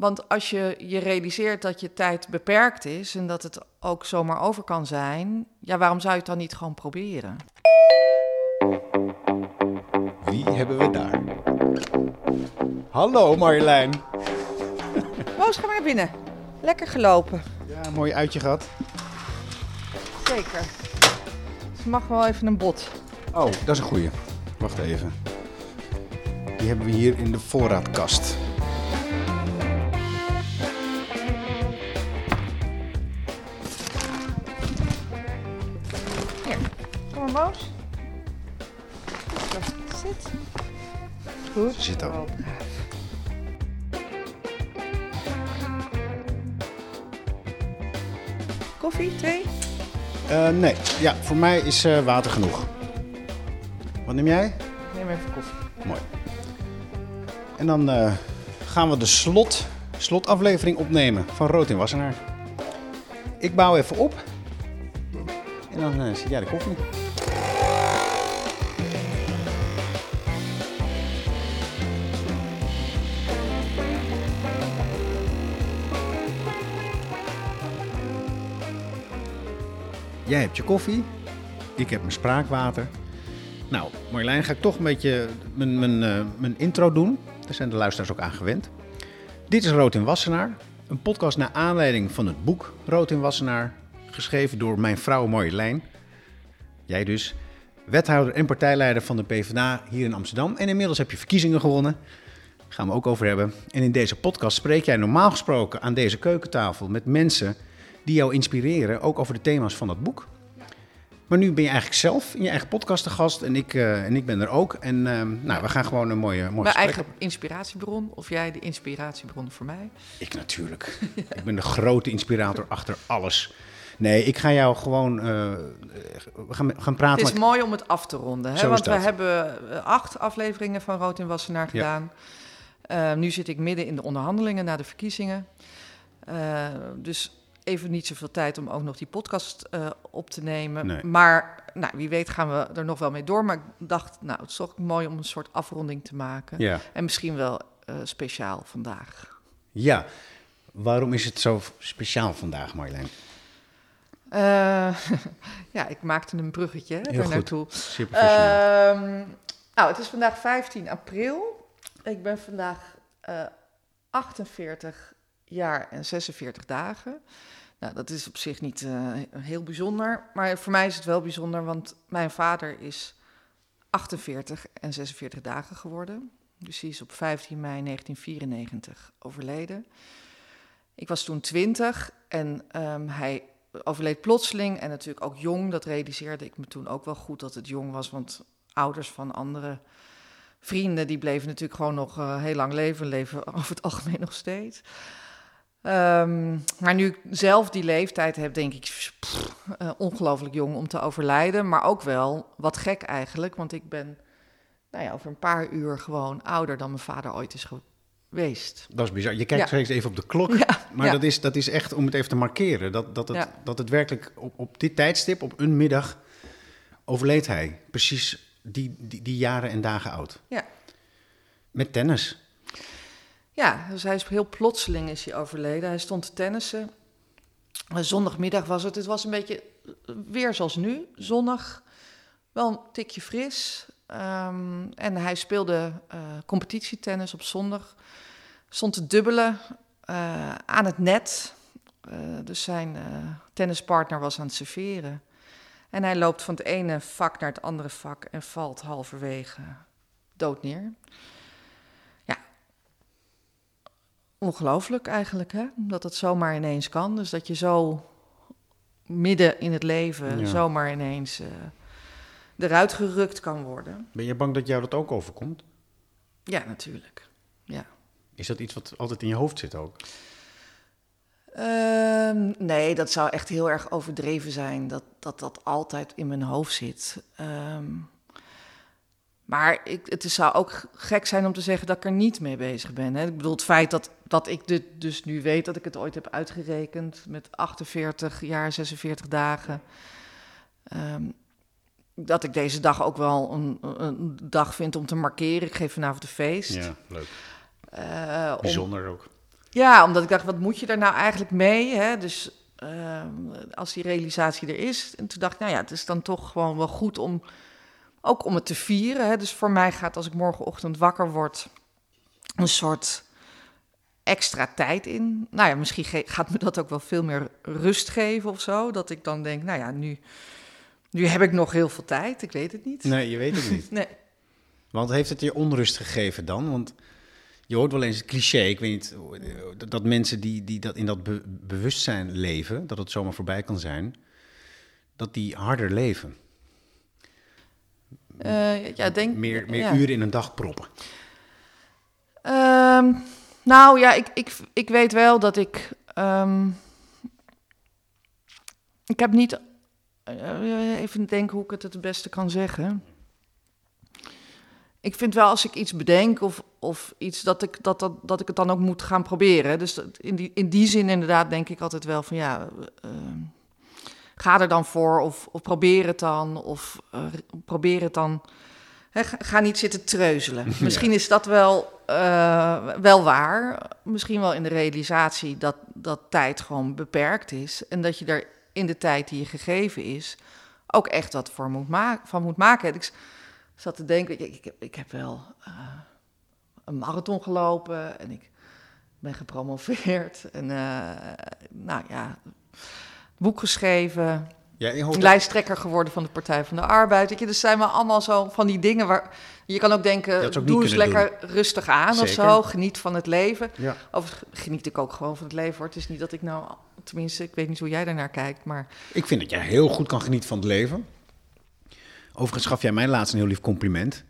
Want als je je realiseert dat je tijd beperkt is en dat het ook zomaar over kan zijn, ja, waarom zou je het dan niet gewoon proberen? Wie hebben we daar? Hallo Marjolein. Roos, ga maar binnen. Lekker gelopen. Ja, een mooi uitje gehad. Zeker. Ze mag wel even een bot. Oh, dat is een goeie. Wacht even. Die hebben we hier in de voorraadkast. Zit al. Braaf. Koffie, thee? Eh, nee, ja, voor mij is eh, water genoeg. Wat neem jij? Neem even koffie. Mooi. En dan eh, gaan we de slot, slotaflevering opnemen van Rood in Wassenaar. Ik bouw even op. En dan zit jij de koffie. Jij hebt je koffie. Ik heb mijn spraakwater. Nou, Marjolein, ga ik toch een beetje mijn, mijn, eh, mijn intro doen. Daar zijn de luisteraars ook aan gewend. Dit is Rood in Wassenaar. Een podcast naar aanleiding van het boek Rood in Wassenaar. Geschreven door mijn vrouw Marjolein. Jij dus. Wethouder en partijleider van de PvdA hier in Amsterdam. En inmiddels heb je verkiezingen gewonnen. Daar gaan we ook over hebben. En in deze podcast spreek jij normaal gesproken aan deze keukentafel met mensen die jou inspireren. Ook over de thema's van dat boek. Maar nu ben je eigenlijk zelf in je eigen podcast de gast en ik, eh, en ik ben er ook. En eh, nou, we gaan gewoon een mooie, mooie Mijn eigen inspiratiebron, of jij de inspiratiebron voor mij? Ik natuurlijk. Ik ben de grote inspirator achter alles. Nee, ik ga jou gewoon... we gaan, gaan praten... Het is mooi om het af te ronden, hè? Want we hebben acht afleveringen van Rood in Wassenaar gedaan. Nu zit ik midden in de onderhandelingen na de verkiezingen. Dus even niet zoveel tijd om ook nog die podcast eh, op te nemen. Nee. Maar nou, wie weet gaan we er nog wel mee door. Maar ik dacht, nou, het is toch mooi om een soort afronding te maken. Ja. En misschien wel eh, speciaal vandaag. ja. Waarom is het zo speciaal vandaag, Marjolein? Eh, ja, ik maakte een bruggetje hè, Heel naartoe. Professioneel. Ehm, nou, het is vandaag 15 april. Ik ben vandaag eh 48 jaar en 46 dagen. Nou, dat is op zich niet eh, heel bijzonder. Maar voor mij is het wel bijzonder, want mijn vader is 48 en 46 dagen geworden. Dus hij is op 15 mei 1994 overleden. Ik was toen 20 en ehm, hij overleed plotseling en natuurlijk ook jong. Dat realiseerde ik me toen ook wel goed dat het jong was, want ouders van andere vrienden die bleven natuurlijk gewoon nog eh, heel lang leven, leven over het algemeen nog steeds. Ehm, maar nu ik zelf die leeftijd heb, denk ik pff, eh, ongelooflijk jong om te overlijden, maar ook wel wat gek eigenlijk, want ik ben nou ja, over een paar uur gewoon ouder dan mijn vader ooit is geweest. Dat is bizar. Je kijkt ja. steeds even op de klok. Ja, Maar ja. dat, is, dat is echt om het even te markeren. Dat, dat, het, dat het werkelijk op, op dit tijdstip, op een middag, overleed hij. Precies die, die, die jaren en dagen oud. Ja. Met tennis. Ja, dus hij is heel plotseling is hij overleden. Hij stond te tennissen. Eh, Zondagmiddag was het. Het was een beetje eh, weer zoals nu. Zonnig, wel een tikje fris. Ehm, en hij speelde eh, competitietennis op zondag. Stond te dubbelen aan het net. Dus zijn tennispartner was aan het serveren. En hij loopt van het ene vak naar het andere vak en valt halverwege dood neer. Ongelooflijk eigenlijk, hè? Dat het zomaar ineens kan. Dus dat je zo midden in het leven Ja. zomaar ineens eh, eruit gerukt kan worden. Ben je bang dat jou dat ook overkomt? Ja, natuurlijk. Ja. Is dat iets wat altijd in je hoofd zit ook? Ehm, nee, dat zou echt heel erg overdreven zijn. Dat dat, dat altijd in mijn hoofd zit. Ehm, maar ik, het zou ook gek zijn om te zeggen dat ik er niet mee bezig ben. Hè. Ik bedoel, het feit dat, dat ik dit dus nu weet, dat ik het ooit heb uitgerekend met 48 jaar, 46 dagen. Ehm, dat ik deze dag ook wel een, een dag vind om te markeren. Ik geef vanavond een feest. Ja, leuk. Eh, om- Bijzonder ook. Ja, omdat ik dacht, wat moet je daar nou eigenlijk mee? Hè? Dus ehm, als die realisatie er is. En toen dacht ik, nou ja, het is dan toch gewoon wel goed om ook om het te vieren. Hè? Dus voor mij gaat als ik morgenochtend wakker word, een soort extra tijd in. Nou ja, misschien gaat me dat ook wel veel meer rust geven of zo. Dat ik dan denk, nou ja, nu, nu heb ik nog heel veel tijd. Ik weet het niet. Nee, je weet het niet. nee. Want heeft het je onrust gegeven dan? Want je hoort wel eens het cliché, ik weet niet, dat mensen die, die dat in dat bewustzijn leven, dat het zomaar voorbij kan zijn, dat die harder leven. Uh, ja, denk, meer meer uren in een dag proppen. Ehm, nou ja, ik, ik, ik weet wel dat ik. Um, ik heb niet. Uh, even denken hoe ik het het beste kan zeggen. Ik vind wel als ik iets bedenk of, of iets dat ik, dat, dat, dat ik het dan ook moet gaan proberen. Dus in die, in die zin inderdaad denk ik altijd wel van ja. Uh, ga er dan voor of, of probeer het dan. Of uh, probeer het dan. Ga niet zitten treuzelen. Misschien is dat wel, uh, wel waar. Misschien wel in de realisatie dat, dat tijd gewoon beperkt is. En dat je er in de tijd die je gegeven is ook echt wat voor moet van moet maken. Ik zat te denken, ik, ik, ik heb wel uh, een marathon gelopen en ik ben gepromoveerd. En nou ja boek geschreven. Ja, lijsttrekker geworden van de Partij van de Arbeid. Weet je, dus zijn we allemaal zo van die dingen waar je kan ook denken: doe eens lekker rustig aan of zo. Geniet van het leven. Ja. Of geniet ik ook gewoon van het leven hoor. Het is niet dat ik nou, tenminste, ik weet niet hoe jij daarnaar kijkt, maar. Ik vind dat jij heel goed kan genieten van het leven. Overigens gaf jij mij laatst een heel lief compliment.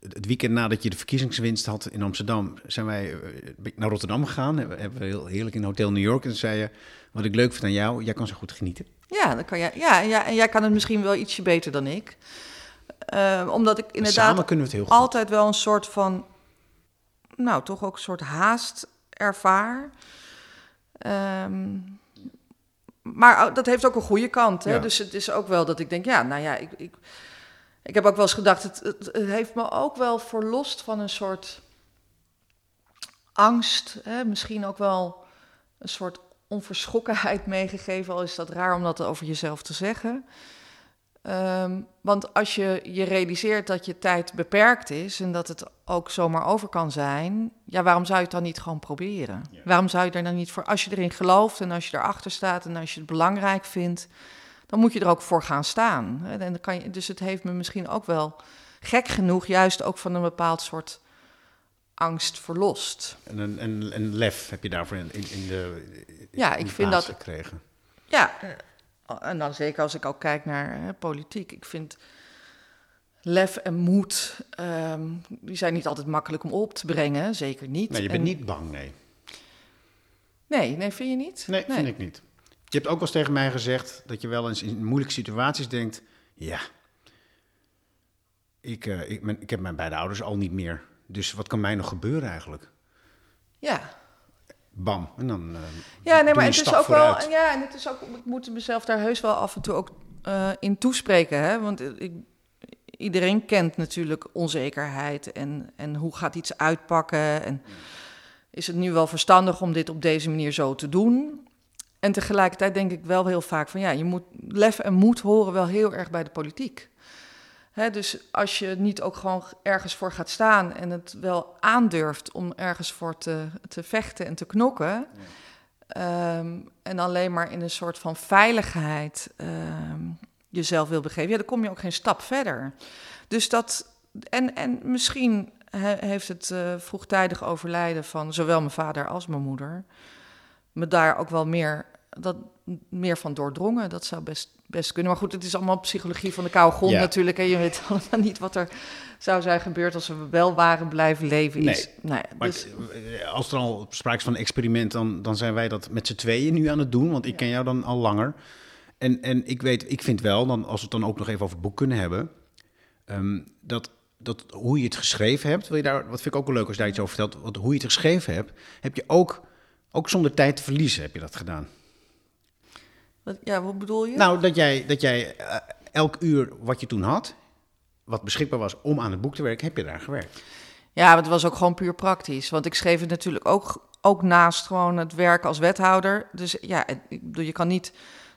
Het weekend nadat je de verkiezingswinst had in Amsterdam, zijn wij eh, naar Rotterdam gegaan. Hebben we heel heerlijk in Hotel New York. En zei je wat ik leuk vind aan jou, jij kan zo goed genieten. Ja, dan kan jij, ja, ja, en jij kan het misschien wel ietsje beter dan ik. Uh, omdat ik inderdaad kunnen we het heel altijd wel een soort van, nou toch ook een soort haast ervaar. Um, maar dat heeft ook een goede kant. Hè? Dus het is ook wel dat ik denk, ja, nou ja, ik, ik, ik heb ook wel eens gedacht, het, het, het heeft me ook wel verlost van een soort angst. Hè? Misschien ook wel een soort onverschrokkenheid meegegeven, al is dat raar om dat over jezelf te zeggen. Ehm, want als je je realiseert dat je tijd beperkt is en dat het ook zomaar over kan zijn, ja, waarom zou je het dan niet gewoon proberen? Waarom zou je er dan niet voor, als je erin gelooft en als je erachter staat en als je het belangrijk vindt, dan moet je er ook voor gaan staan. En dan kan je, dus het heeft me misschien ook wel gek genoeg, juist ook van een bepaald soort angst verlost. En een, en, en lef heb je daarvoor in, in de ja, ik vind dat gekregen. Ja, en dan zeker als ik ook kijk naar hè, politiek. Ik vind lef en moed, um, die zijn niet altijd makkelijk om op te brengen, zeker niet. Nee, je bent niet bang, nee. Nee, nee, vind je niet? Nee, nee, vind ik niet. Je hebt ook wel eens tegen mij gezegd dat je wel eens in moeilijke situaties denkt: ja, ik, uh, ik, ik heb mijn beide ouders al niet meer. Dus wat kan mij nog gebeuren eigenlijk? Ja bam. En dan uh, ja, nee, maar het is ook wel. Ja, en het is ook. Ik moet mezelf daar heus wel af en toe ook uh, in toespreken. Hè? Want ik, iedereen kent natuurlijk onzekerheid en, en hoe gaat iets uitpakken. En is het nu wel verstandig om dit op deze manier zo te doen? En tegelijkertijd denk ik wel heel vaak van ja, je moet lef en moed horen wel heel erg bij de politiek dus als je niet ook gewoon ergens voor gaat staan en het wel aandurft om ergens voor te, te vechten en te knokken. Ehm, en alleen maar in een soort van veiligheid ehm, jezelf wil begeven, ja, dan kom je ook geen stap verder. Dus dat. En, en misschien heeft het uh, vroegtijdig overlijden van zowel mijn vader als mijn moeder me daar ook wel meer, dat, meer van doordrongen. Dat zou best best kunnen. Maar goed, het is allemaal psychologie van de koude grond natuurlijk. En je weet allemaal niet wat er zou zijn gebeurd als we wel waren blijven leven. Is, nee, nou ja, dus... Als er al sprake is van een experiment, dan, dan zijn wij dat met z'n tweeën nu aan het doen. Want ik ken jou dan al langer. En, en ik weet, ik vind wel, dan, als we het dan ook nog even over het boek kunnen hebben, um, dat, dat hoe je het geschreven hebt, wil je daar, wat vind ik ook wel leuk als je daar iets over vertelt, wat, hoe je het geschreven hebt, heb je ook, ook zonder tijd te verliezen, heb je dat gedaan. Wat, ja, wat bedoel je? Nou, dat jij, dat jij uh, elk uur wat je toen had, wat beschikbaar was om aan het boek te werken, heb je daar gewerkt. Ja, het was ook gewoon puur praktisch. Want ik schreef het natuurlijk ook, ook naast gewoon het werk als wethouder. Dus ja, ik bedoel, je kan niet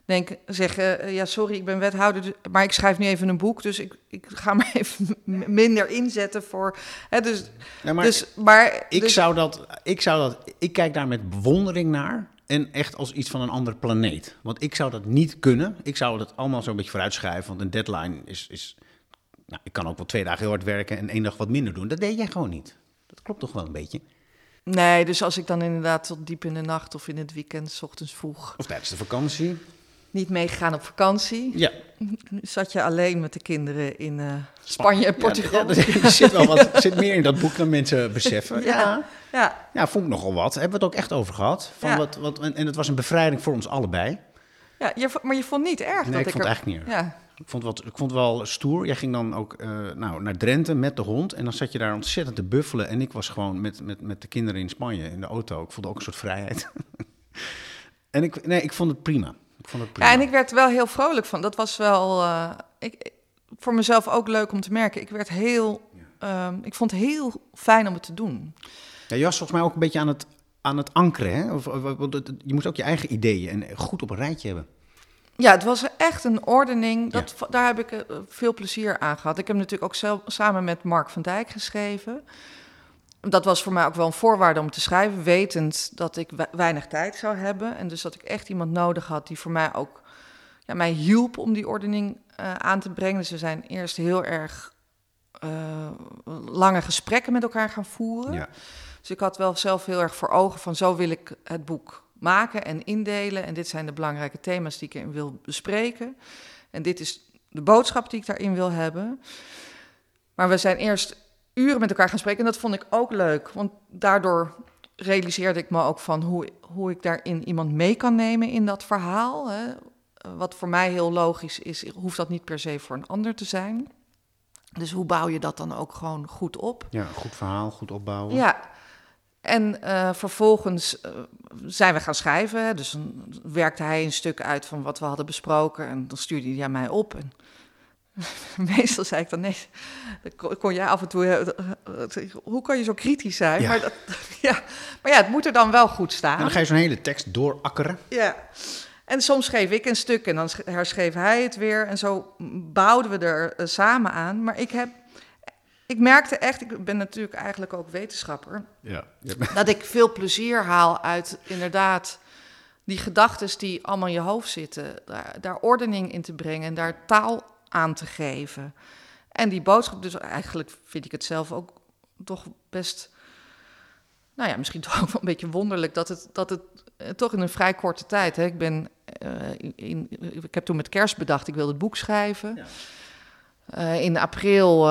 denken, zeggen, eh, ja sorry, ik ben wethouder, dus- maar ik schrijf nu even een boek, dus ik, ik ga me even minder inzetten voor. Hè, dus, Ja, maar dus, maar ik, dus- zou dat, ik zou dat, ik kijk daar met bewondering naar. En echt als iets van een andere planeet. Want ik zou dat niet kunnen. Ik zou dat allemaal zo'n beetje vooruitschrijven. Want een deadline is. is nou, ik kan ook wel twee dagen heel hard werken en één dag wat minder doen. Dat deed jij gewoon niet. Dat klopt toch wel een beetje? Nee, dus als ik dan inderdaad tot diep in de nacht of in het weekend, s ochtends vroeg, Of tijdens de vakantie. Niet meegegaan op vakantie, Ja. zat je alleen met de kinderen in eh, Spanje en Portugal. Ja, er zit wel wat, er zit meer in dat boek dan mensen beseffen. Ja. Ja. Ja, Ja, vond ik nogal wat. Hebben we het ook echt over gehad. Van Ja. wat, wat, en en het was een bevrijding voor ons allebei. ja je, maar je vond niet erg Nee, dat ik ik vond er... het eigenlijk niet erg. Ja, Ik vond, het wat, ik vond wel stoer. Jij ging dan ook eh, nou, naar Drenthe met de hond. En dan zat je daar ontzettend te buffelen. En ik was gewoon met, met, met de kinderen in Spanje in de auto. Ik voelde ook een soort vrijheid. en ik, nee, ik vond het prima. Ik vond het prima. Ja, en ik werd er wel heel vrolijk van. Dat was wel eh, ik, voor mezelf ook leuk om te merken. Ik werd heel, ehm, ik vond het heel fijn om het te doen. Ja, je was volgens mij ook een beetje aan het, aan het ankeren. Hè? Of, of- of- het- je moest ook je eigen ideeën en goed op een rijtje hebben. Ja, het was echt een ordening. Dat, Daar heb ik eh, veel plezier aan gehad. Ik heb natuurlijk ook zelf, samen met Mark van Dijk geschreven. Dat was voor mij ook wel een voorwaarde om te schrijven, wetend dat ik we- weinig tijd zou hebben. En dus dat ik echt iemand nodig had die voor mij ook ja, mij hielp om die ordening eh, aan te brengen. Dus we zijn eerst heel erg eh, lange gesprekken met elkaar gaan voeren. Ja. Dus ik had wel zelf heel erg voor ogen van zo wil ik het boek maken en indelen. En dit zijn de belangrijke thema's die ik erin wil bespreken. En dit is de boodschap die ik daarin wil hebben. Maar we zijn eerst uren met elkaar gaan spreken en dat vond ik ook leuk. Want daardoor realiseerde ik me ook van hoe, hoe ik daarin iemand mee kan nemen in dat verhaal. Hè. Wat voor mij heel logisch is, hoeft dat niet per se voor een ander te zijn. Dus hoe bouw je dat dan ook gewoon goed op? ja, goed verhaal, goed opbouwen. Ja, en eh, vervolgens eh, zijn we gaan schrijven. hè. Dus dan werkte hij een stuk uit van wat we hadden besproken. En dan stuurde hij mij op. En meestal zei ik dan nee. Dan kon, jij af en toe. eh, eh, eh, hoe kan je zo kritisch zijn? Ja. Maar, dat, ja, maar ja, het moet er dan wel goed staan. En dan ga je zo'n hele tekst doorakkeren. Ja. En soms schreef ik een stuk en dan sch- herschreef hij het weer. En zo bouwden we er samen aan. Maar ik heb. Ik merkte echt, ik ben natuurlijk eigenlijk ook wetenschapper Ja. dat ik veel plezier haal uit inderdaad die gedachten die allemaal in je hoofd zitten. Daar, daar ordening in te brengen en daar taal aan te geven. En die boodschap, dus eigenlijk vind ik het zelf ook toch best... Nou ja, misschien toch ook wel een beetje wonderlijk dat het, dat het eh, toch in een vrij korte tijd... Hè, ik, ben, eh, in, ik heb toen met kerst bedacht, ik wil het boek schrijven... Ja. Eh, in april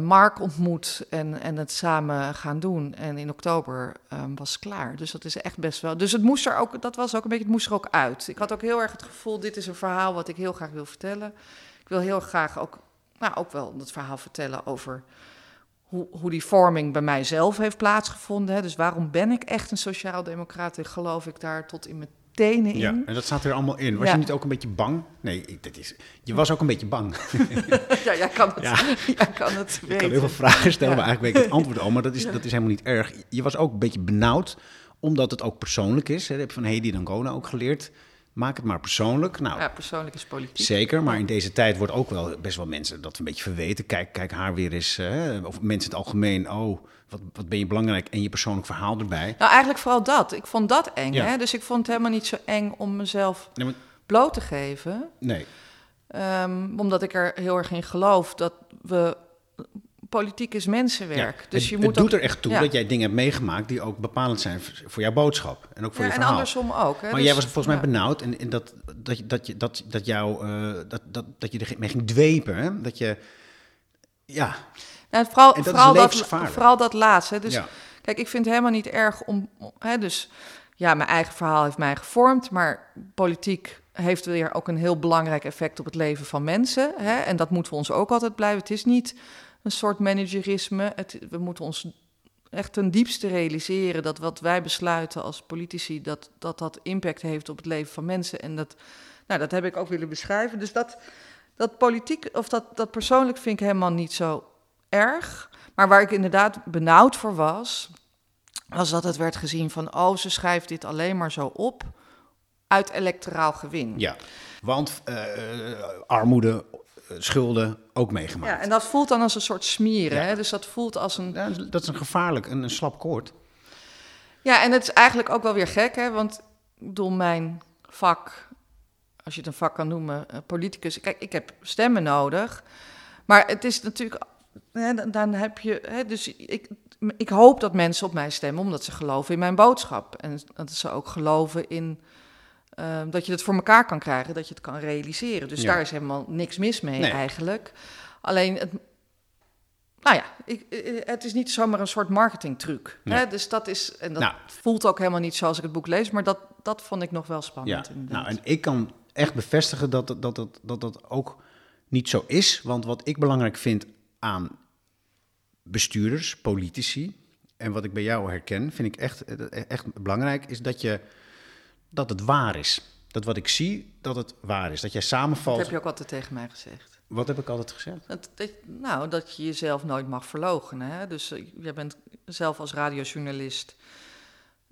Mark ontmoet en, en het samen gaan doen. En in oktober eh, was het klaar. Dus dat is echt best wel. Dus het moest er ook, dat was ook een beetje, het moest er ook uit. Ik had ook heel erg het gevoel, dit is een verhaal wat ik heel graag wil vertellen. Ik wil heel graag ook, nou, ook wel het verhaal vertellen over hoe, hoe die vorming bij mijzelf heeft plaatsgevonden. Hè. Dus waarom ben ik echt een sociaal-democraat? En geloof ik daar tot in mijn tenen in. Ja, en dat staat er allemaal in. Was Ja. je niet ook een beetje bang? Nee, ik- dat is, je was ook een beetje bang. Ja, jij kan het, Ja. jij kan het Ik kan heel veel vragen stellen, Ja. maar eigenlijk weet ik het antwoord al. Maar dat is, dat is helemaal niet erg. Je was ook een beetje benauwd, omdat het ook persoonlijk is. Hè. Dat heb je van Hedy Dangona ook geleerd. Maak het maar persoonlijk. Nou, Ja, persoonlijk is politiek. zeker. Maar in deze tijd wordt ook wel best wel mensen dat een beetje verweten. Kijk, kijk haar weer eens. Hè. Of mensen in het algemeen. Oh, wat, wat ben je belangrijk. En je persoonlijk verhaal erbij. Nou, eigenlijk vooral dat. Ik vond dat eng. Ja. Hè? Dus ik vond het helemaal niet zo eng om mezelf Nee, maar- bloot te geven. nee. Ehm, omdat ik er heel erg in geloof dat we. Politiek is mensenwerk. Ja, dus het, je het moet doet ook- er echt toe ja. dat jij dingen hebt meegemaakt die ook bepalend zijn voor- jouw boodschap. En ook voor Ja, je en verhaal. andersom ook. Hè? Maar Dus- jij was volgens mij benauwd en, en dat, dat, je- dat, dat, dat, jou, eh, dat, dat, dat je er mee ging dwepen. Hè? Dat je, ja, Nou, vooral, En dat vooral, dat, levensgevaarlijk. vooral dat laatste. Dus ja. kijk, ik vind het helemaal niet erg om. Hè, dus ja, mijn eigen verhaal heeft mij gevormd. Maar politiek heeft weer ook een heel belangrijk effect op het leven van mensen. Hè? En dat moeten we ons ook altijd blijven. Het is niet een soort managerisme. Het, we moeten ons echt ten diepste realiseren dat wat wij besluiten als politici, dat dat, dat impact heeft op het leven van mensen. En dat, nou, dat heb ik ook willen beschrijven. Dus dat, dat politiek, of dat, dat persoonlijk vind ik helemaal niet zo erg. Maar waar ik inderdaad benauwd voor was, was dat het werd gezien van, oh, ze schrijft dit alleen maar zo op uit electoraal gewin. Ja, want eh, armoede, schulden ook meegemaakt. Ja, en dat voelt dan als een soort smieren. Ja. Hè? Dus dat voelt als een. Ja, dat is een gevaarlijk, een, een slap koord. Ja, en het is eigenlijk ook wel weer gek, hè? Want ik bedoel, mijn vak, als je het een vak kan noemen, eh, politicus. Kijk, ik heb stemmen nodig. Maar het is natuurlijk. Hè, dan, dan heb je. Hè, dus ik, ik hoop dat mensen op mij stemmen omdat ze geloven in mijn boodschap. En dat ze ook geloven in. Eh, dat je het voor elkaar kan krijgen, dat je het kan realiseren. Dus Ja. daar is helemaal niks mis mee Nee. eigenlijk. Alleen, het, nou ja, ik, eh, het is niet zomaar een soort marketingtruc. Nee. Hè? Dus dat is, en dat Nou. voelt ook helemaal niet zoals ik het boek lees, maar dat, dat vond ik nog wel spannend. Ja, nou, en ik kan echt bevestigen dat dat, dat, dat, dat dat ook niet zo is. Want wat ik belangrijk vind aan bestuurders, politici, en wat ik bij jou herken, vind ik echt, echt belangrijk, is dat, je, dat het waar is. Dat wat ik zie, dat het waar is. Dat jij dat samenvalt. heb je ook altijd tegen mij gezegd. Wat heb ik altijd gezegd? Dat, dat, nou, dat je jezelf nooit mag verloochenen. Hè? Dus eh, jij bent zelf als radiojournalist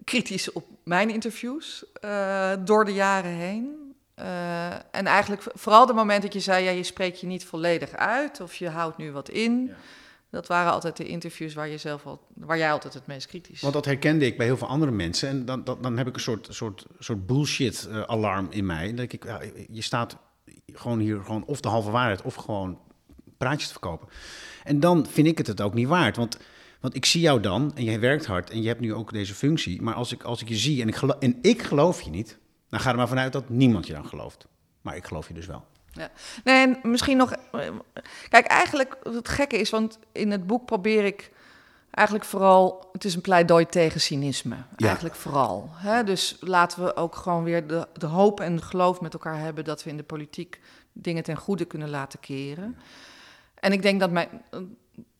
kritisch op mijn interviews eh, door de jaren heen. Eh, en eigenlijk vooral de moment dat je zei, ja, je spreekt je niet volledig uit of je houdt nu wat in. Ja. Dat waren altijd de interviews waar, je zelf al, waar jij altijd het meest kritisch Want dat herkende ik bij heel veel andere mensen. En dan, dan, dan heb ik een soort, soort, soort bullshit-alarm in mij. Dan denk ik, je staat gewoon hier gewoon of de halve waarheid of gewoon praatjes te verkopen. En dan vind ik het het ook niet waard. Want, want ik zie jou dan en jij werkt hard en je hebt nu ook deze functie. Maar als ik, als ik je zie en ik, en ik geloof je niet, dan ga er maar vanuit dat niemand je dan gelooft. Maar ik geloof je dus wel. Ja. Nee, en misschien nog. eh, Kijk, eigenlijk het gekke is, want in het boek probeer ik eigenlijk vooral. Het is een pleidooi tegen cynisme. Ja. Eigenlijk vooral. Hè? Dus laten we ook gewoon weer de, de hoop en de geloof met elkaar hebben dat we in de politiek dingen ten goede kunnen laten keren. En ik denk dat mijn.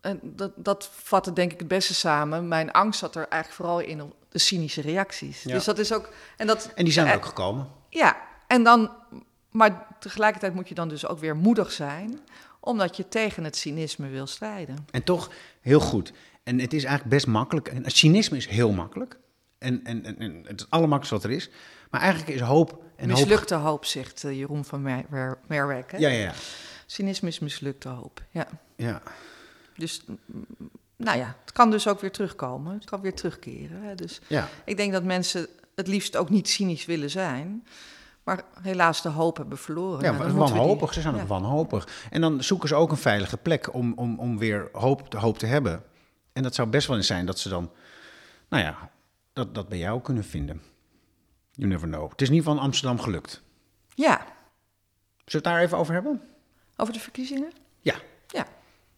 eh, Dat, dat vat het denk ik het beste samen. Mijn angst zat er eigenlijk vooral in op de cynische reacties. Ja. Dus dat is ook. En dat, En die zijn er Eh, ook gekomen. ja, en dan, maar tegelijkertijd moet je dan dus ook weer moedig zijn, omdat je tegen het cynisme wil strijden. En toch heel goed. En het is eigenlijk best makkelijk. En cynisme is heel makkelijk. En, en, en, en het is het allermakkelijkste wat er is. Maar eigenlijk is hoop en hoop... mislukte hoop, zegt eh, Jeroen van Mer-. Hè? Ja, ja, ja. Cynisme is mislukte hoop. Ja. ja. Dus, mm, nou ja, het kan dus ook weer terugkomen. Het kan weer terugkeren. Hè? Dus ja. ik denk dat mensen het liefst ook niet cynisch willen zijn, maar helaas de hoop hebben verloren. Ja, Nou, wanhopig. Ze zijn ook ja. wanhopig. En dan zoeken ze ook een veilige plek om, om, om weer hoop, hoop te hebben. En dat zou best wel eens zijn dat ze dan, nou ja, dat, dat bij jou kunnen vinden. You never know. Het is in ieder geval in Amsterdam gelukt. Ja, Zullen we het daar even over hebben? over de verkiezingen? Ja. Ja.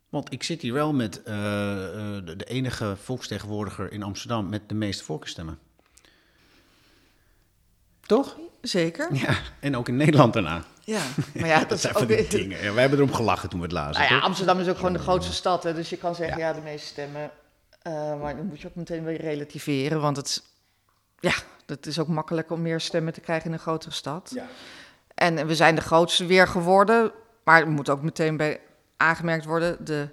Want ik zit hier wel met eh, eh, de, de enige volksvertegenwoordiger in Amsterdam met de meeste voorkeurstemmen. Toch? Zeker. Ja, en ook in Nederland daarna. Ja, maar ja, dat, zijn ook van die weer- dingen. Ja, wij hebben erom gelachen toen we het lazen. Nou ja? Amsterdam is ook gewoon de grootste stad. Hè, dus je kan zeggen, Ja. ja, de meeste stemmen. Eh, maar dan moet je ook meteen weer relativeren. Want het, is- ja, het is ook makkelijk om meer stemmen te krijgen in een grotere stad. Ja. En we zijn de grootste weer geworden. Maar er moet ook meteen bij aangemerkt worden... de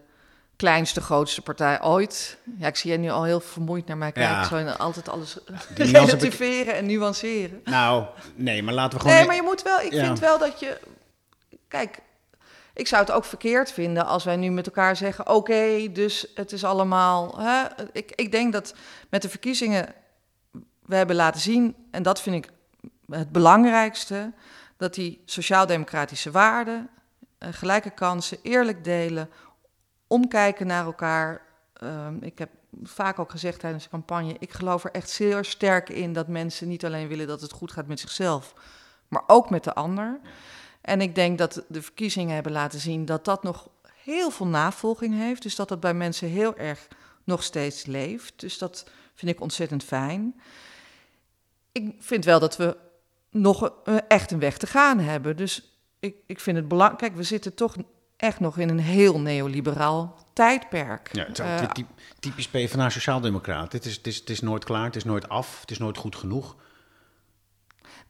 kleinste, grootste partij ooit. Ja, ik zie jij nu al heel vermoeid naar mij kijken. Ja. Ik zou altijd alles relativeren en nuanceren. Nou, nee, maar laten we gewoon... Nee, maar je moet wel. Ik Ja. vind wel dat je. Kijk, ik zou het ook verkeerd vinden als wij nu met elkaar zeggen: oké, dus het is allemaal. Hè? Ik, ik denk dat met de verkiezingen we hebben laten zien, en dat vind ik het belangrijkste, dat die sociaal-democratische waarden, eh, gelijke kansen, eerlijk delen, omkijken naar elkaar. Ehm, ik heb vaak ook gezegd tijdens de campagne: ik geloof er echt zeer sterk in dat mensen niet alleen willen dat het goed gaat met zichzelf, maar ook met de ander. En ik denk dat de verkiezingen hebben laten zien dat dat nog heel veel navolging heeft. Dus dat dat bij mensen heel erg nog steeds leeft. Dus dat vind ik ontzettend fijn. Ik vind wel dat we nog eh, echt een weg te gaan hebben. Dus ik, ik vind het belangrijk. Kijk, we zitten toch echt nog in een heel neoliberaal tijdperk. Ja, het is ook Eh, ty- ty- typisch PvdA Sociaaldemocraat. Het is, het, is, het is nooit klaar, het is nooit af, het is nooit goed genoeg.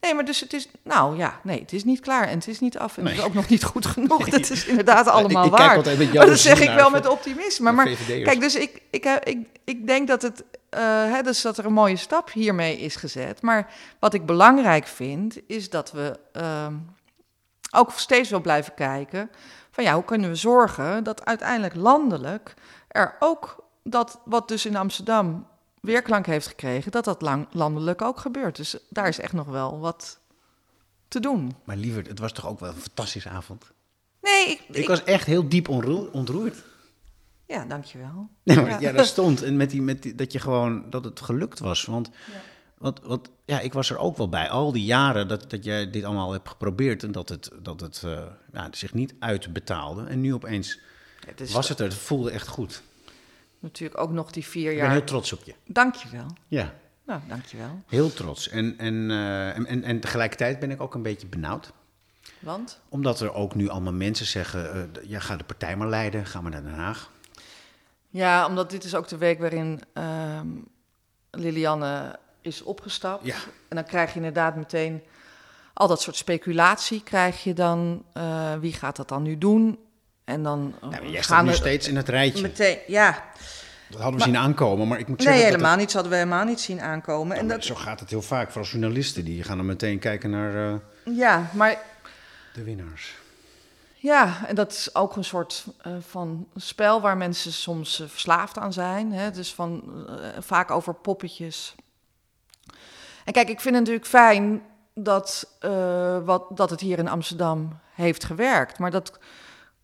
Nee, maar dus het is, nou ja, nee, het is niet klaar en het is niet af en het is ook nog niet goed genoeg. Dat is inderdaad allemaal ik kijk waar. maar dat zeg ik wel met optimisme. Maar kijk, dus ik, ik, ik, ik denk dat het eh, hè, dus dat er een mooie stap hiermee is gezet. Maar wat ik belangrijk vind, is dat we ehm, ook steeds wel blijven kijken van ja, hoe kunnen we zorgen dat uiteindelijk landelijk er ook dat wat dus in Amsterdam weerklank heeft gekregen, dat dat lang, landelijk ook gebeurt. Dus daar is echt nog wel wat te doen. Maar liever, het was toch ook wel een fantastische avond? Nee, ik, Ik was echt heel diep onroer- ontroerd. Ja, dankjewel. Ja, maar, Ja. ja. daar stond. En met die, met die, dat je gewoon, dat het gelukt was. Want, want, want ja, ik was er ook wel bij. Al die jaren dat, dat jij dit allemaal hebt geprobeerd. En dat het, dat het eh, ja, zich niet uitbetaalde. En nu opeens Het is was het er. Het voelde echt goed. natuurlijk ook nog die vier Ik ben jaar. heel trots op je. Dankjewel. Ja, Nou, dankjewel. heel trots. En, en, eh, en, en, en tegelijkertijd ben ik ook een beetje benauwd. Want? Omdat er ook nu allemaal mensen zeggen... eh, ja, ga de partij maar leiden. Ga maar naar Den Haag. Ja, omdat dit is ook de week waarin ehm, Lilianne is opgestapt. Ja. En dan krijg je inderdaad meteen al dat soort speculatie. Krijg je dan, eh, wie gaat dat dan nu doen? En dan eh, maar jij staat nu steeds in het rijtje. meteen, ja. Dat hadden we zien aankomen. Maar ik moet Nee, zeggen... dat het- helemaal niet. Dat hadden we helemaal niet zien aankomen. En dat, Zo gaat het heel vaak. Vooral journalisten. Die gaan dan meteen kijken naar eh, ja, maar de winnaars. Ja, en dat is ook een soort van spel waar mensen soms verslaafd aan zijn. Hè? Dus van, vaak over poppetjes. En kijk, ik vind het natuurlijk fijn dat, eh, wat, dat het hier in Amsterdam heeft gewerkt. Maar dat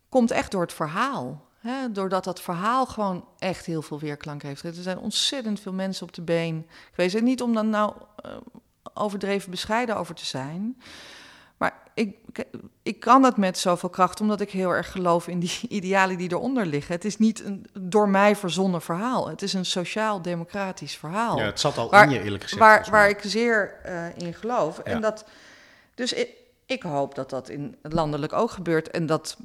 komt echt door het verhaal. Hè? Doordat dat verhaal gewoon echt heel veel weerklank heeft. Er zijn ontzettend veel mensen op de been geweest. En niet om dan nou eh, overdreven bescheiden over te zijn. Ik, kan dat met zoveel kracht, omdat ik heel erg geloof in die idealen die eronder liggen. Het is niet een door mij verzonnen verhaal. Het is een sociaal-democratisch verhaal. Ja, het zat al waar, in je eerlijk gezegd. Waar, waar ik zeer eh, in geloof. Ja. En dat, dus ik, ik hoop dat dat in landelijk ook gebeurt. En dat,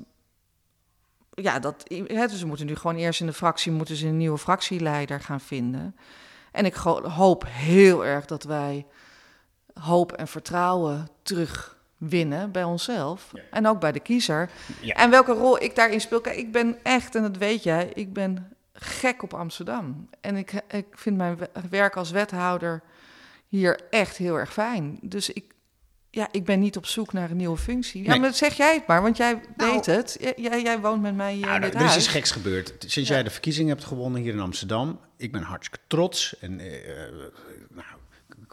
ja, dat, hè, dus we moeten nu gewoon eerst in de fractie moeten ze een nieuwe fractieleider gaan vinden. En ik hoop heel erg dat wij hoop en vertrouwen terugwinnen bij onszelf. En ook bij de kiezer. Ja. En welke rol ik daarin speel. Kijk, ik ben echt, en dat weet jij, ik ben gek op Amsterdam. En ik, ik vind mijn we- werk als wethouder hier echt heel erg fijn. Dus ik, ja, ik ben niet op zoek naar een nieuwe functie. Ja, Nee. maar zeg jij het maar, want jij Nou. weet het. J- Jij, jij woont met mij hier Ja, in dit er is iets geks gebeurd. Sinds jij de verkiezingen hebt gewonnen hier in Amsterdam. Ik ben hartstikke trots. En eh, eh, nou,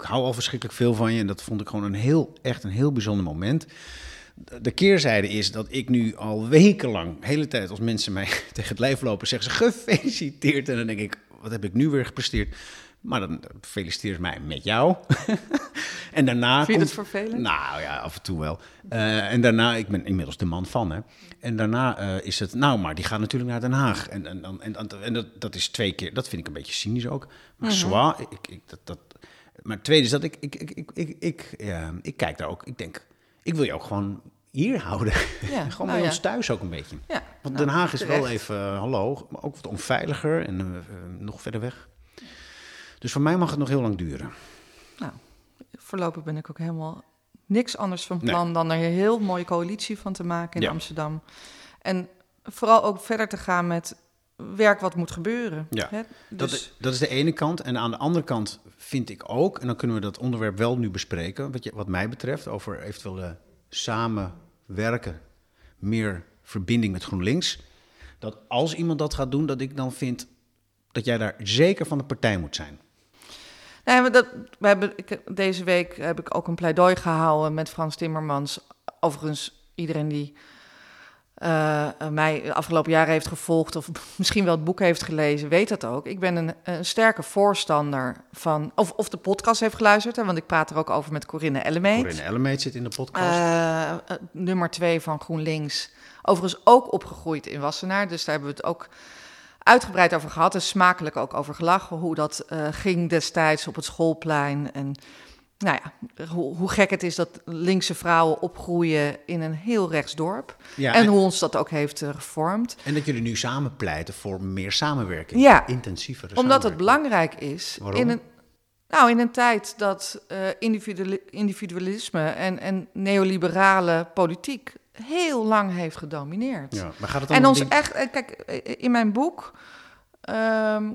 hou al verschrikkelijk veel van je. En dat vond ik gewoon een heel, echt een heel bijzonder moment. De- De keerzijde is dat ik nu al wekenlang, de hele tijd als mensen mij tegen het lijf lopen, zeggen ze gefeliciteerd. En dan denk ik, wat heb ik nu weer gepresteerd? Maar dan feliciteer ze mij met jou. en daarna Vind je komt- dat vervelend? nou ja, af en toe wel. Eh, en daarna, ik ben inmiddels de man van, hè. En daarna eh, is het, nou, maar die gaat natuurlijk naar Den Haag. En, en, en, en, en dat, dat is twee keer, dat vind ik een beetje cynisch ook. Maar zwaar, ik, ik, dat, dat, maar het tweede is dat ik, ik, ik, ik, ik, ik, ja, ik kijk daar ook, ik denk, ik wil je ook gewoon hier houden. Ja, gewoon nou bij ja. ons thuis ook een beetje. Ja, Want nou, Den Haag is wel even, eh, hallo, maar ook wat onveiliger en eh, eh, nog verder weg. Dus voor mij mag het nog heel lang duren. Nou, voorlopig ben ik ook helemaal niks anders van Nee. plan dan er een heel mooie coalitie van te maken in. Amsterdam. En vooral ook verder te gaan met werk wat moet gebeuren. Ja, Hè? Dat, Dus, is- dat is de ene kant. En aan de andere kant vind ik ook, en dan kunnen we dat onderwerp wel nu bespreken, wat, je, wat mij betreft, over eventueel samenwerken, meer verbinding met GroenLinks. Dat als iemand dat gaat doen, dat ik dan vind dat jij daar zeker van de partij moet zijn. nee, maar dat, we hebben, ik, deze week heb ik ook een pleidooi gehouden met Frans Timmermans. Overigens, iedereen die eh, mij de afgelopen jaren heeft gevolgd of misschien wel het boek heeft gelezen, weet dat ook. Ik ben een, een sterke voorstander van, of, of de podcast heeft geluisterd, hè, want ik praat er ook over met Corinne Ellemeet. Corinne Ellemeet zit in de podcast. Eh, eh, nummer twee van GroenLinks. Overigens ook opgegroeid in Wassenaar. Dus daar hebben we het ook uitgebreid over gehad. En smakelijk ook over gelachen. Hoe dat eh, ging destijds op het schoolplein. En nou ja, hoe, hoe gek het is dat linkse vrouwen opgroeien in een heel rechts dorp. ja, en en, hoe ons dat ook heeft eh, gevormd. en dat jullie nu samen pleiten voor meer samenwerking. Ja, Intensievere Omdat het belangrijk is. Waarom? In een, nou, in een tijd dat eh, individuali- individualisme en, en neoliberale politiek heel lang heeft gedomineerd. Ja, maar gaat het dan En ons ding- echt, eh, kijk, in mijn boek ehm,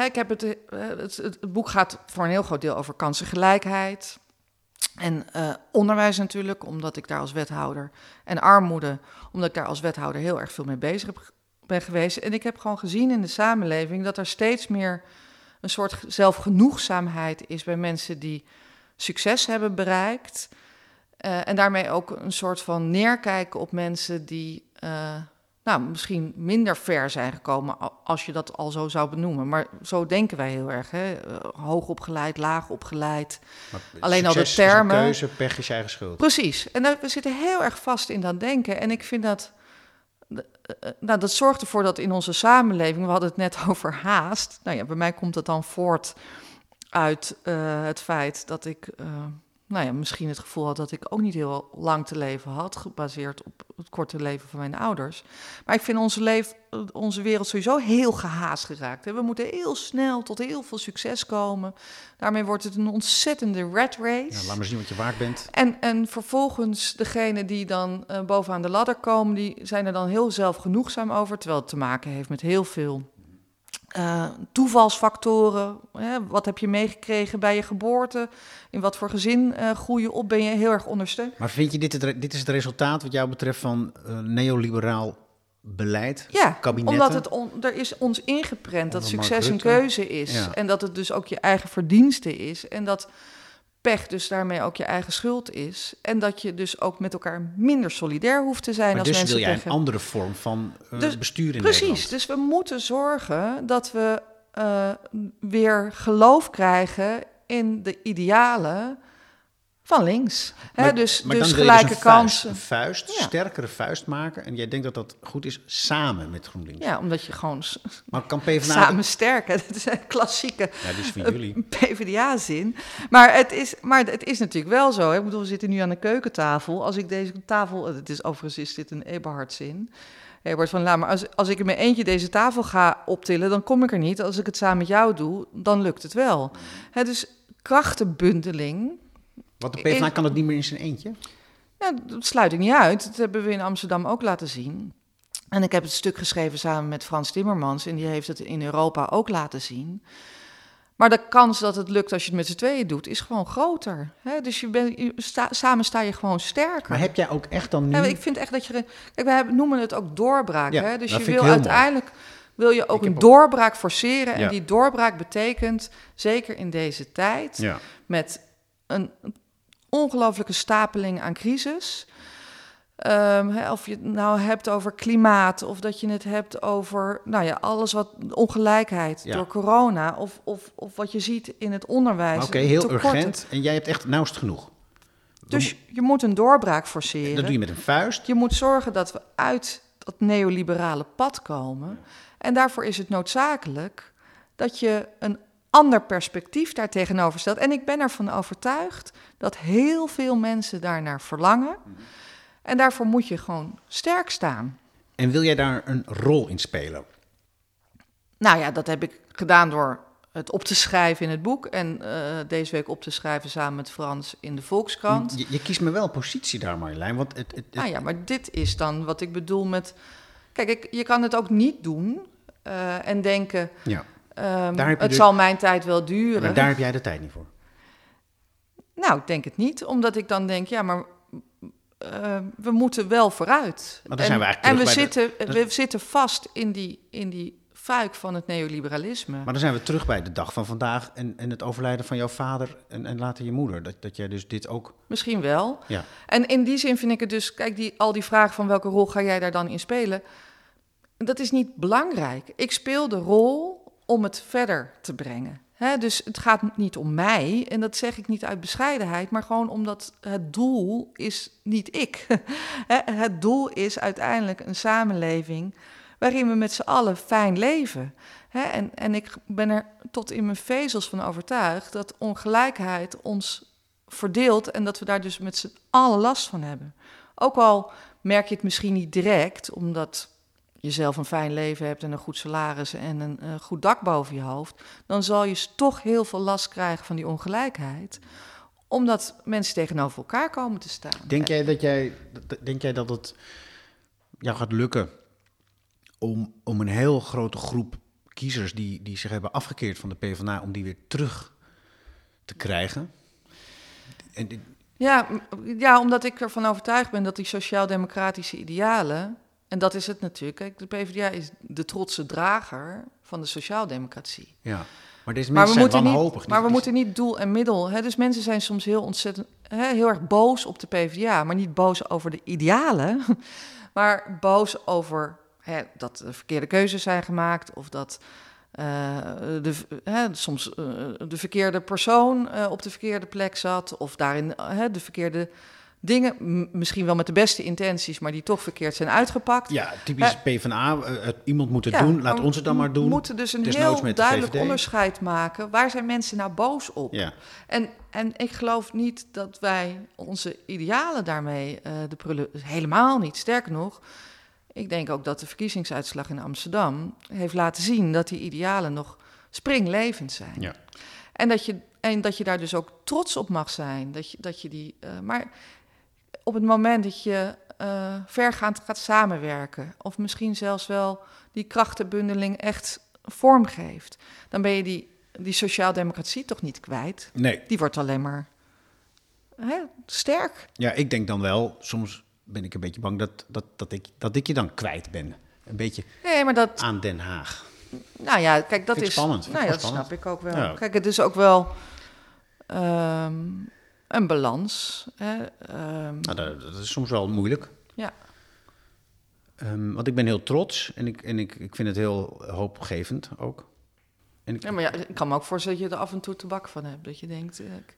ik heb het, eh, het, het, boek gaat voor een heel groot deel over kansengelijkheid. En uh, onderwijs natuurlijk, omdat ik daar als wethouder. En armoede, omdat ik daar als wethouder heel erg veel mee bezig ben geweest. En ik heb gewoon gezien in de samenleving dat er steeds meer een soort zelfgenoegzaamheid is bij mensen die succes hebben bereikt. Uh, en daarmee ook een soort van neerkijken op mensen die nou, misschien minder ver zijn gekomen, als je dat al zo zou benoemen. Maar zo denken wij heel erg. Hè? Uh, hoog opgeleid, laag opgeleid. Alleen al de termen. Is keuze, pech is je eigen schuld. Precies. En we zitten heel erg vast in dat denken. En ik vind dat. Nou, dat zorgt ervoor dat in onze samenleving, we hadden het net over haast. Nou ja, bij mij komt het dan voort uit uh, het feit dat ik uh, nou ja, misschien het gevoel had dat ik ook niet heel lang te leven had, gebaseerd op het korte leven van mijn ouders. Maar ik vind onze, leef, onze wereld sowieso heel gehaast geraakt. We moeten heel snel tot heel veel succes komen. Daarmee wordt het een ontzettende red race. Ja, laat maar zien wat je waard bent. En, en vervolgens degene die dan uh, bovenaan de ladder komen, die zijn er dan heel zelfgenoegzaam over, terwijl het te maken heeft met heel veel uh, toevalsfactoren. Hè? Wat heb je meegekregen bij je geboorte? In wat voor gezin uh, groei je op? Ben je heel erg ondersteund? Maar vind je dit, het, dit is het resultaat wat jou betreft van uh, neoliberaal beleid? Ja, kabinetten? omdat het on, er is ons ingeprent dat succes een keuze is. Ja. En dat het dus ook je eigen verdienste is. En dat pech dus daarmee ook je eigen schuld is. En dat je dus ook met elkaar minder solidair hoeft te zijn maar als dus mensen wil jij tegen... een andere vorm van uh, Dus- bestuur in Precies, Nederland? dus we moeten zorgen dat we uh, weer geloof krijgen in de idealen van links. Maar- dus maar dus dus gelijke vuist, kansen. Vuist, Ja. sterkere vuist maken. En jij denkt dat dat goed is samen met GroenLinks. Ja, omdat je gewoon Maar kan PvdA... samen sterken. Dat is een klassieke Ja, die is van eh, jullie. PvdA-zin. Maar het, is, maar het is natuurlijk wel zo. Hè? Ik bedoel, we zitten nu aan de keukentafel. Als ik deze tafel... Het is overigens is dit een Eberhard-zin. Eberhard van, laat maar als, als ik in mijn eentje deze tafel ga optillen... dan kom ik er niet. Als ik het samen met jou doe, dan lukt het wel. Hè, dus krachtenbundeling... Want de PvdA kan het niet meer in zijn eentje. Ja, dat sluit ik niet uit. Dat hebben we in Amsterdam ook laten zien. En ik heb het stuk geschreven samen met Frans Timmermans. En die heeft het in Europa ook laten zien. Maar de kans dat het lukt als je het met z'n tweeën doet, is gewoon groter. Hè? Dus je bent, je sta- samen sta je gewoon sterker. Maar heb jij ook echt dan nu... Ja, ik vind echt dat je. Kijk, wij hebben- noemen het ook doorbraak. Ja, hè? Dus je wil uiteindelijk wil je ook Ik een ook- doorbraak forceren. Ja. En die doorbraak betekent, zeker in deze tijd, Ja. met een ongelooflijke stapeling aan crisis. Ehm, hè, of je het nou hebt over klimaat, of dat je het hebt over nou ja, alles wat ongelijkheid Ja. door corona, of, of, of wat je ziet in het onderwijs. Oké, heel tekorten. urgent. En jij hebt echt nauwst genoeg. Dus je moet een doorbraak Dat forceren. doe je met een vuist. Je moet zorgen dat we uit dat neoliberale pad komen. En daarvoor is het noodzakelijk dat je een ander perspectief daar tegenover stelt. En ik ben ervan overtuigd dat heel veel mensen daarnaar verlangen. En daarvoor moet je gewoon sterk staan. En wil jij daar een rol in spelen? Nou ja, dat heb ik gedaan door het op te schrijven in het boek. En eh, deze week op te schrijven samen met Frans in de Volkskrant. Je, je kiest me wel positie daar, Marjolein. Want het, het, het- Nou ja, maar dit is dan wat ik bedoel met. Kijk, ik, je kan het ook niet doen eh, en denken. ja. Ehm, het de- zal mijn tijd wel duren. Maar daar heb jij de tijd niet voor. Nou, ik denk het niet, omdat ik dan denk, ja, maar eh, we moeten wel vooruit. Maar dan en, zijn we eigenlijk en we zitten, we zitten vast in die, in die fuik van het neoliberalisme. Maar dan zijn we terug bij de dag van vandaag en, en het overlijden van jouw vader en, en later je moeder. Dat, dat jij dus dit ook... Misschien wel. Ja. En in die zin vind ik het dus, kijk, die, al die vragen van welke rol ga jij daar dan in spelen, dat is niet belangrijk. Ik speel de rol om het verder te brengen. Dus het gaat niet om mij, en dat zeg ik niet uit bescheidenheid, maar gewoon omdat het doel is niet ik. Het doel is uiteindelijk een samenleving waarin we met z'n allen fijn leven. En, en ik ben er tot in mijn vezels van overtuigd dat ongelijkheid ons verdeelt en dat we daar dus met z'n allen last van hebben. Ook al merk je het misschien niet direct, omdat je zelf een fijn leven hebt en een goed salaris en een eh, goed dak boven je hoofd, dan zal je toch heel veel last krijgen van die ongelijkheid, omdat mensen tegenover elkaar komen te staan. Denk jij dat, jij, denk jij dat het jou gaat lukken om, om een heel grote groep kiezers die, die zich hebben afgekeerd van de PvdA om die weer terug te krijgen. En, Ja, ja, omdat ik ervan overtuigd ben dat die sociaal-democratische idealen, en dat is het natuurlijk, kijk, de PvdA is de trotse drager van de sociaaldemocratie. ja. Maar deze Maar we, mensen zijn moeten wanhopig. niet, maar we moeten niet doel en middel. Hè? Dus mensen zijn soms heel ontzettend, hè, heel erg boos op de PvdA, maar niet boos over de idealen, maar boos over hè, dat er verkeerde keuzes zijn gemaakt of dat eh, de, hè, soms eh, de verkeerde persoon eh, op de verkeerde plek zat of daarin hè, de verkeerde dingen, misschien wel met de beste intenties, maar die toch verkeerd zijn uitgepakt. Ja, typisch PvdA. eh, het- iemand moet het Ja, doen, laat ons het dan maar doen. We moeten dus een heel duidelijk onderscheid maken. Waar zijn mensen nou boos op? Ja, En, en ik geloof niet dat wij onze idealen daarmee eh, de prullen... Helemaal niet. Sterker nog, ik denk ook dat de verkiezingsuitslag in Amsterdam... heeft laten zien dat die idealen nog springlevend zijn. ja. En dat je, en dat je daar dus ook trots op mag zijn. Dat je, dat je die, eh, maar op het moment dat je eh, vergaand gaat samenwerken, of misschien zelfs wel die krachtenbundeling echt vorm geeft, dan ben je die, die sociaaldemocratie toch niet kwijt. Nee, Die wordt alleen maar hè, sterk. ja, ik denk dan wel, soms ben ik een beetje bang dat, dat, dat, ik, dat ik je dan kwijt ben. Een beetje Nee, maar dat, aan Den Haag. nou ja, kijk, dat is. spannend, Nou ja, dat spannend. snap ik ook wel. Ja. Kijk, het is ook wel ehm, een balans. Hè? Ehm, Nou, dat, dat is soms wel moeilijk. ja. Ehm, want ik ben heel trots en, ik, en ik, ik vind het heel hoopgevend ook. En ik, Ja, maar ja, ik kan me ook voorstellen dat je er af en toe te bak van hebt. Dat je denkt, eh, ik-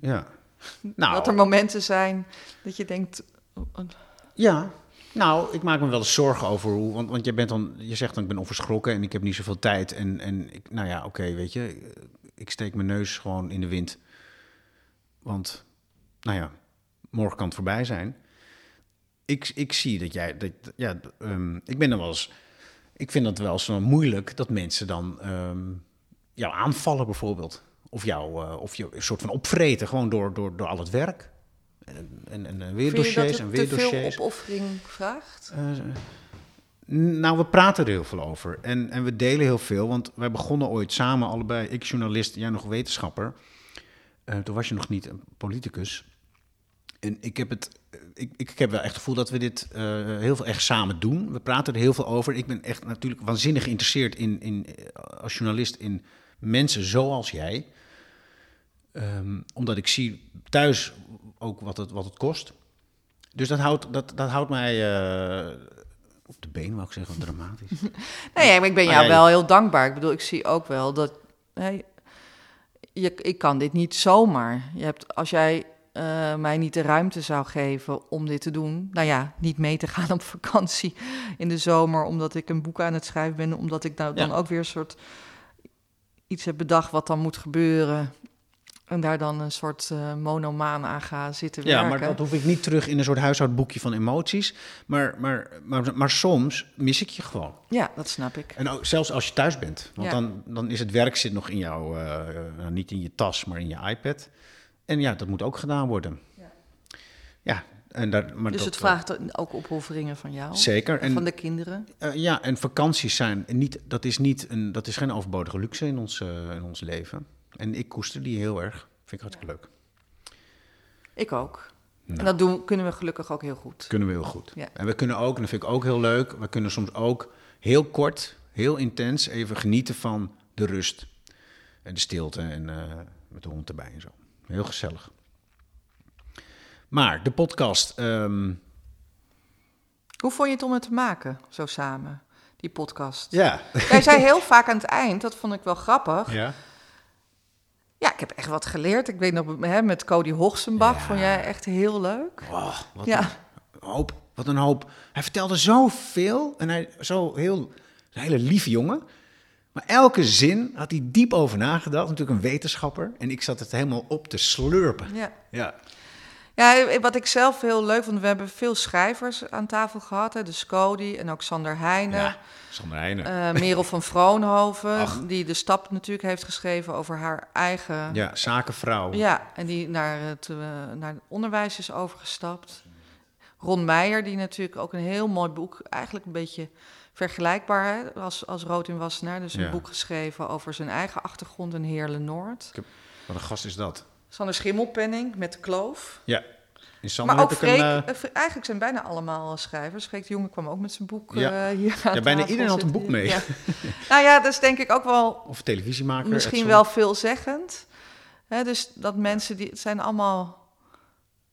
ja. Nou, dat er momenten zijn dat je denkt... oh, Ja, nou, ik maak me wel eens zorgen over hoe. Want, want je, bent dan, je zegt dan, ik ben onverschrokken en ik heb niet zoveel tijd. En, en ik, nou ja, oké, weet je, ik steek mijn neus gewoon in de wind. Want, nou ja, morgen kan het voorbij zijn. Ik, ik zie dat jij, dat, ja, ehm, ik ben dan wel eens, ik vind dat wel eens wel moeilijk dat mensen dan ehm, jou aanvallen bijvoorbeeld. Of jou, eh, of je een soort van opvreten, gewoon door, door, door al het werk. En, en, en weer Vind dossiers en weer te veel dossiers. opoffering vraagt? Eh, nou, we praten er heel veel over. En, en we delen heel veel. Want wij begonnen ooit samen, allebei. Ik journalist, jij nog wetenschapper. Eh, toen was je nog niet een politicus. En ik heb, het, eh, ik, ik heb wel echt het gevoel dat we dit eh, heel veel echt samen doen. We praten er heel veel over. Ik ben echt natuurlijk waanzinnig geïnteresseerd in, in, als journalist in mensen zoals jij. Ehm, omdat ik zie thuis ook wat het, wat het kost. Dus dat houdt, dat, dat houdt mij op de been, wou ik zeggen, dramatisch. Nee, maar ik ben jou wel heel dankbaar. Ik bedoel, ik zie ook wel dat... je, ik kan dit niet zomaar. Je hebt, als jij eh, mij niet de ruimte zou geven om dit te doen... Nou ja, niet mee te gaan op vakantie in de zomer... omdat ik een boek aan het schrijven ben... omdat ik nou dan ook weer een soort iets heb bedacht wat dan moet gebeuren... en daar dan een soort eh, monomaan aan ga zitten ja, werken. maar dat hoef ik niet terug in een soort huishoudboekje van emoties. Maar, maar, maar, maar soms mis ik je gewoon. Ja, dat snap ik. En ook, zelfs als je thuis bent. Want Ja. dan, dan is het werk zit nog in jouw, eh, nou, niet in je tas, maar in je iPad. En ja, dat moet ook gedaan worden. Ja. Ja, en daar, maar Dus dat, het vraagt ook opofferingen van jou. Zeker. En van de kinderen. eh, ja, en vakanties zijn niet, dat is niet een, dat is geen overbodige luxe in ons, in ons leven. En ik koester die heel erg. Vind ik hartstikke leuk. Ik ook. Nou. En dat doen, kunnen we gelukkig ook heel goed. Kunnen we heel goed. Ja. En we kunnen ook, en dat vind ik ook heel leuk, we kunnen soms ook heel kort, heel intens even genieten van de rust. En de stilte en eh, met de hond erbij en zo. Heel gezellig. Maar de podcast, ehm, Hoe vond je het om het te maken, zo samen, die podcast? ja. Jij zei heel vaak aan het eind, dat vond ik wel grappig. ja. Ja, ik heb echt wat geleerd. Ik weet nog, hè, met Cody Hochsenbach Ja. vond jij echt heel leuk. Oh, wat, Ja. een hoop, wat een hoop. Hij vertelde zoveel en hij zo heel, een hele lieve jongen. Maar elke zin had hij diep over nagedacht. Natuurlijk een wetenschapper. En ik zat het helemaal op te slurpen. Ja. Ja. Ja, wat ik zelf heel leuk vond, we hebben veel schrijvers aan tafel gehad. Hè, dus Cody en ook Sander Heijnen. Ja, Sander Heijnen. Eh, Merel van Vroonhoven, Ach. die de stap natuurlijk heeft geschreven over haar eigen... ja, zakenvrouw. Ja, en die naar het, eh, naar het onderwijs is overgestapt. Ron Meijer, die natuurlijk ook een heel mooi boek, eigenlijk een beetje vergelijkbaar hè, als, als Rood in Wassenaar. Dus een Ja. boek geschreven over zijn eigen achtergrond in Heerle Noord. Wat een gast is dat? Sander Schimmelpenning met de kloof. Ja. In Sander Maar ook een... Eh, eh, eigenlijk zijn bijna allemaal schrijvers. Freek de Jonge kwam ook met zijn boek Ja. eh, hier Ja, bijna iedereen had een boek mee. Ja. nou ja, dat is denk ik ook wel of televisiemaker. misschien Edson. wel veelzeggend. Hè, dus dat mensen, die, het zijn allemaal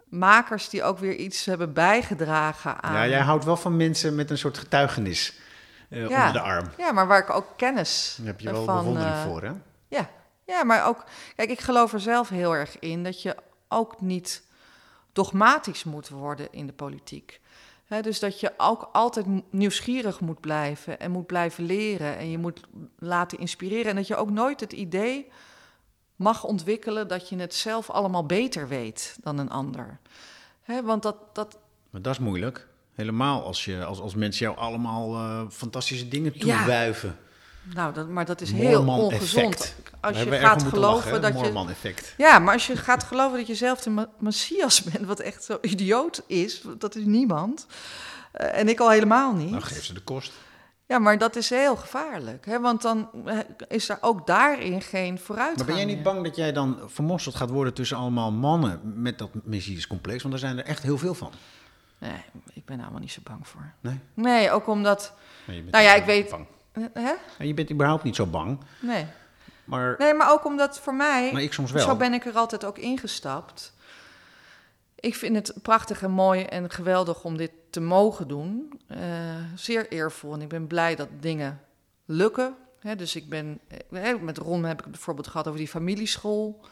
makers die ook weer iets hebben bijgedragen aan... Ja, jij houdt wel van mensen met een soort getuigenis Ja. onder de arm. Ja, maar waar ik ook kennis Daar heb je wel van, bewondering voor, hè? Ja. Ja, maar ook... Kijk, ik geloof er zelf heel erg in dat je ook niet dogmatisch moet worden in de politiek. Dus dat je ook altijd nieuwsgierig moet blijven en moet blijven leren en je moet laten inspireren. En dat je ook nooit het idee mag ontwikkelen dat je het zelf allemaal beter weet dan een ander. Want dat, dat, Maar dat is moeilijk. Helemaal als, je, als, als mensen jou allemaal eh, fantastische dingen Ja. Nou, dat, maar dat is heel ongezond. Daar Als je gaat geloven lachen, dat je Moorman-effect. Ja, maar als je gaat geloven dat je zelf de Messias bent, wat echt zo idioot is, dat is niemand. Eh, en ik al helemaal niet. Nou, geef ze de kost. Ja, maar dat is heel gevaarlijk. Hè? Want dan eh, is er ook daarin geen vooruitgang Maar ben jij niet bang dat jij dan vermosterd gaat worden tussen allemaal mannen met dat Messias-complex? Want daar zijn er echt heel veel van. Nee, ik ben er allemaal niet zo bang voor. Nee? Nee, ook omdat... Nou ja, ik weet- Bang. Eh, Hè? Je bent überhaupt niet zo bang. Nee. Maar, Nee, maar ook omdat voor mij... maar ik soms wel. Zo ben ik er altijd ook ingestapt. Ik vind het prachtig en mooi en geweldig om dit te mogen doen. Eh, zeer eervol en ik ben blij dat dingen lukken. Dus ik ben, eh, met Ron heb ik het bijvoorbeeld gehad over die familieschool.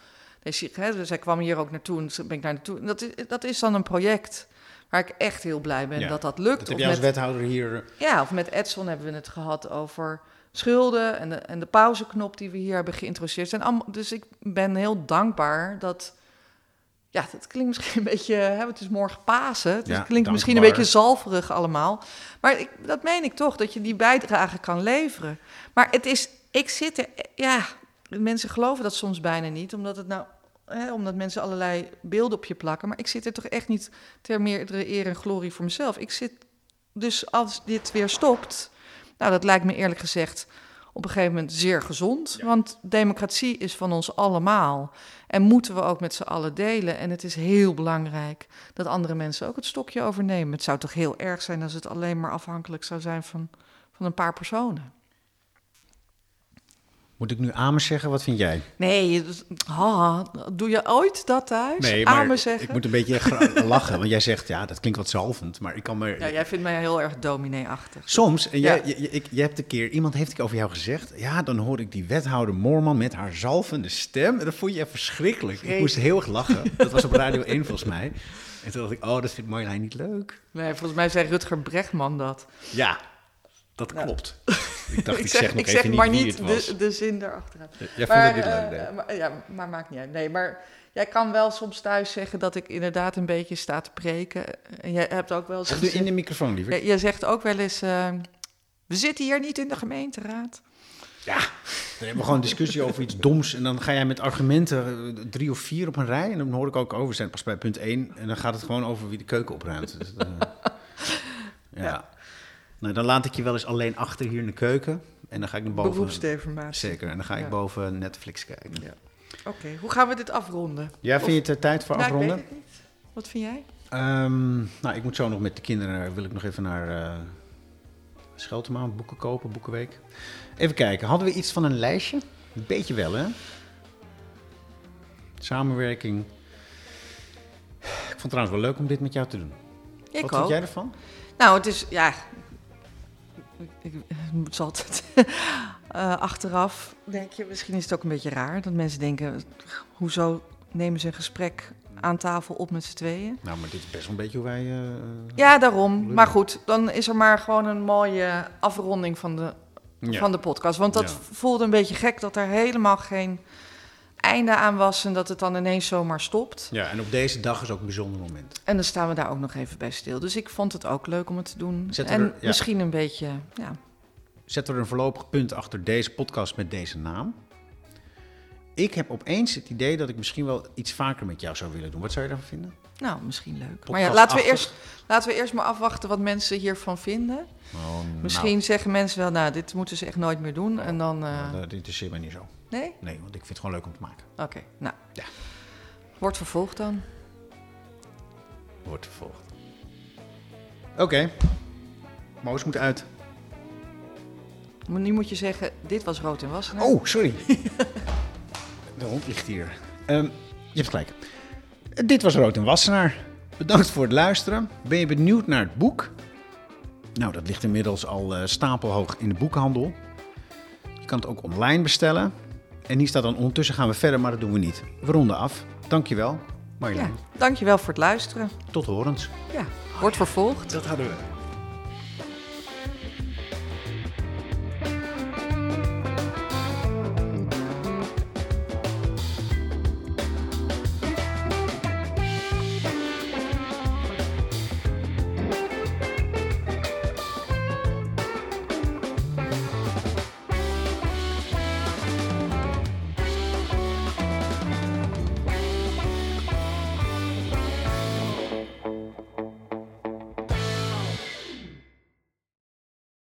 Deze, dus hij kwam hier ook naartoe en ben ik daar naartoe. Dat, is, dat is dan een project waar ik echt heel blij ben Ja, dat dat lukt. dat heb jij als met- wethouder hier... ja, of met Edson hebben we het gehad over schulden en de, en de pauzeknop die we hier hebben geïntroduceerd. Allemaal, dus ik ben heel dankbaar dat. Ja, dat klinkt misschien een beetje. Hè, het is morgen Pasen. Het Ja, klinkt misschien een beetje zalverig allemaal. Maar ik, dat meen ik toch, dat je die bijdrage kan leveren. Maar het is. Ik zit er. Ja, mensen geloven dat soms bijna niet, omdat het nou. Omdat mensen allerlei beelden op je plakken. Maar ik zit er toch echt niet ter meerdere eer en glorie voor mezelf. Ik zit dus als dit weer stopt, nou, dat lijkt me eerlijk gezegd op een gegeven moment zeer gezond. Want democratie is van ons allemaal. En moeten we ook met z'n allen delen. En het is heel belangrijk dat andere mensen ook het stokje overnemen. Het zou toch heel erg zijn als het alleen maar afhankelijk zou zijn van, van een paar personen. Moet ik nu amen zeggen? Wat vind jij? Nee, ha, doe je ooit dat thuis? Nee, maar Amen zeggen? ik moet een beetje lachen. Want jij zegt, ja, dat klinkt wat zalvend. Maar ik kan me... Ja, jij vindt mij heel erg dominee-achtig. Soms, en jij, Ja. je, je- ik, je hebt een keer, iemand heeft ik over jou gezegd, ja, dan hoor ik die wethouder Moorman met haar zalvende stem. En dat vond je echt verschrikkelijk. Ik moest heel erg lachen. Dat was op Radio 1 volgens mij. En toen dacht ik, oh, dat vindt Marjolein niet leuk. Nee, volgens mij zei Rutger Bregman dat. Ja, dat klopt. Ik dacht, ik, ik zeg, nog ik even zeg maar niet het was. de, de zin erachteraan. Jij vond Maar, het niet leuk, eh, nee. maar, ja, maar maakt niet uit. Nee, maar jij kan wel soms thuis zeggen dat ik inderdaad een beetje sta te preken. En jij hebt ook wel eens in de microfoon, liever. Jij zegt ook wel eens, eh, we zitten hier niet in de gemeenteraad. Ja, dan hebben we gewoon een discussie over iets doms. En dan ga jij met argumenten eh, drie of vier op een rij. En dan hoor ik ook over, zijn pas bij punt één. En dan gaat het gewoon over wie de keuken opruimt. Dus, eh, ja. Ja. Nou, dan laat ik je wel eens alleen achter hier in de keuken. En dan ga ik naar boven. Beroepsdeformatie. Zeker, en dan ga ik Ja. boven Netflix kijken. Ja. Oké, hoe gaan we dit afronden? Ja, vind je het eh, tijd voor Nou, ik afronden? weet het niet. Wat vind jij? Ehm, nou, ik moet zo nog met de kinderen, wil ik nog even naar eh Scheltema, boeken kopen, boekenweek. Even kijken, hadden we iets van een lijstje? Een beetje wel, hè? Samenwerking. Ik vond het trouwens wel leuk om dit met jou te doen. Ik Wat ook. vind jij ervan? Nou, het is, ja... Ik, het is altijd eh, achteraf, denk je, misschien is het ook een beetje raar... dat mensen denken, hoezo nemen ze een gesprek aan tafel op met z'n tweeën? Nou, maar dit is best wel een beetje hoe wij... eh, Ja, daarom. Maar goed, dan is er maar gewoon een mooie afronding van de, ja. van de podcast. Want dat Ja. voelde een beetje gek dat er helemaal geen einde aan was... en dat het dan ineens zomaar stopt. ja, en op deze dag is ook een bijzonder moment. En dan staan we daar ook nog even bij stil. Dus ik vond het ook leuk om het te doen. Zetten en er- ja. misschien een beetje, ja, Zetten we er een voorlopig punt achter deze podcast met deze naam. ik heb opeens het idee dat ik misschien wel iets vaker met jou zou willen doen. Wat zou je daarvan vinden? Nou, misschien leuk. Maar ja, laten we, eerst, laten we eerst maar afwachten wat mensen hiervan vinden. Oh, Misschien zeggen mensen wel, nou, dit moeten ze echt nooit meer doen. En dan... eh, Nou, dat interesseert mij niet zo. Nee? Nee, want ik vind het gewoon leuk om te maken. Oké, nou. Ja. Wordt vervolgd dan. Wordt vervolgd. Oké. Moos moet uit. Maar Nu moet je zeggen, dit was rood en wassenaar. Oh, sorry. De hond ligt hier. Ehm, je hebt gelijk. Dit was Rood en Wassenaar. Bedankt voor het luisteren. Ben je benieuwd naar het boek? Nou, dat ligt inmiddels al eh, stapelhoog in de boekhandel. Je kan het ook online bestellen. En hier staat dan ondertussen gaan we verder, maar dat doen we niet. We ronden af. Dankjewel, Ja, Marjolein. dankjewel voor het luisteren. Tot horens. Ja, wordt vervolgd. Dat hadden we.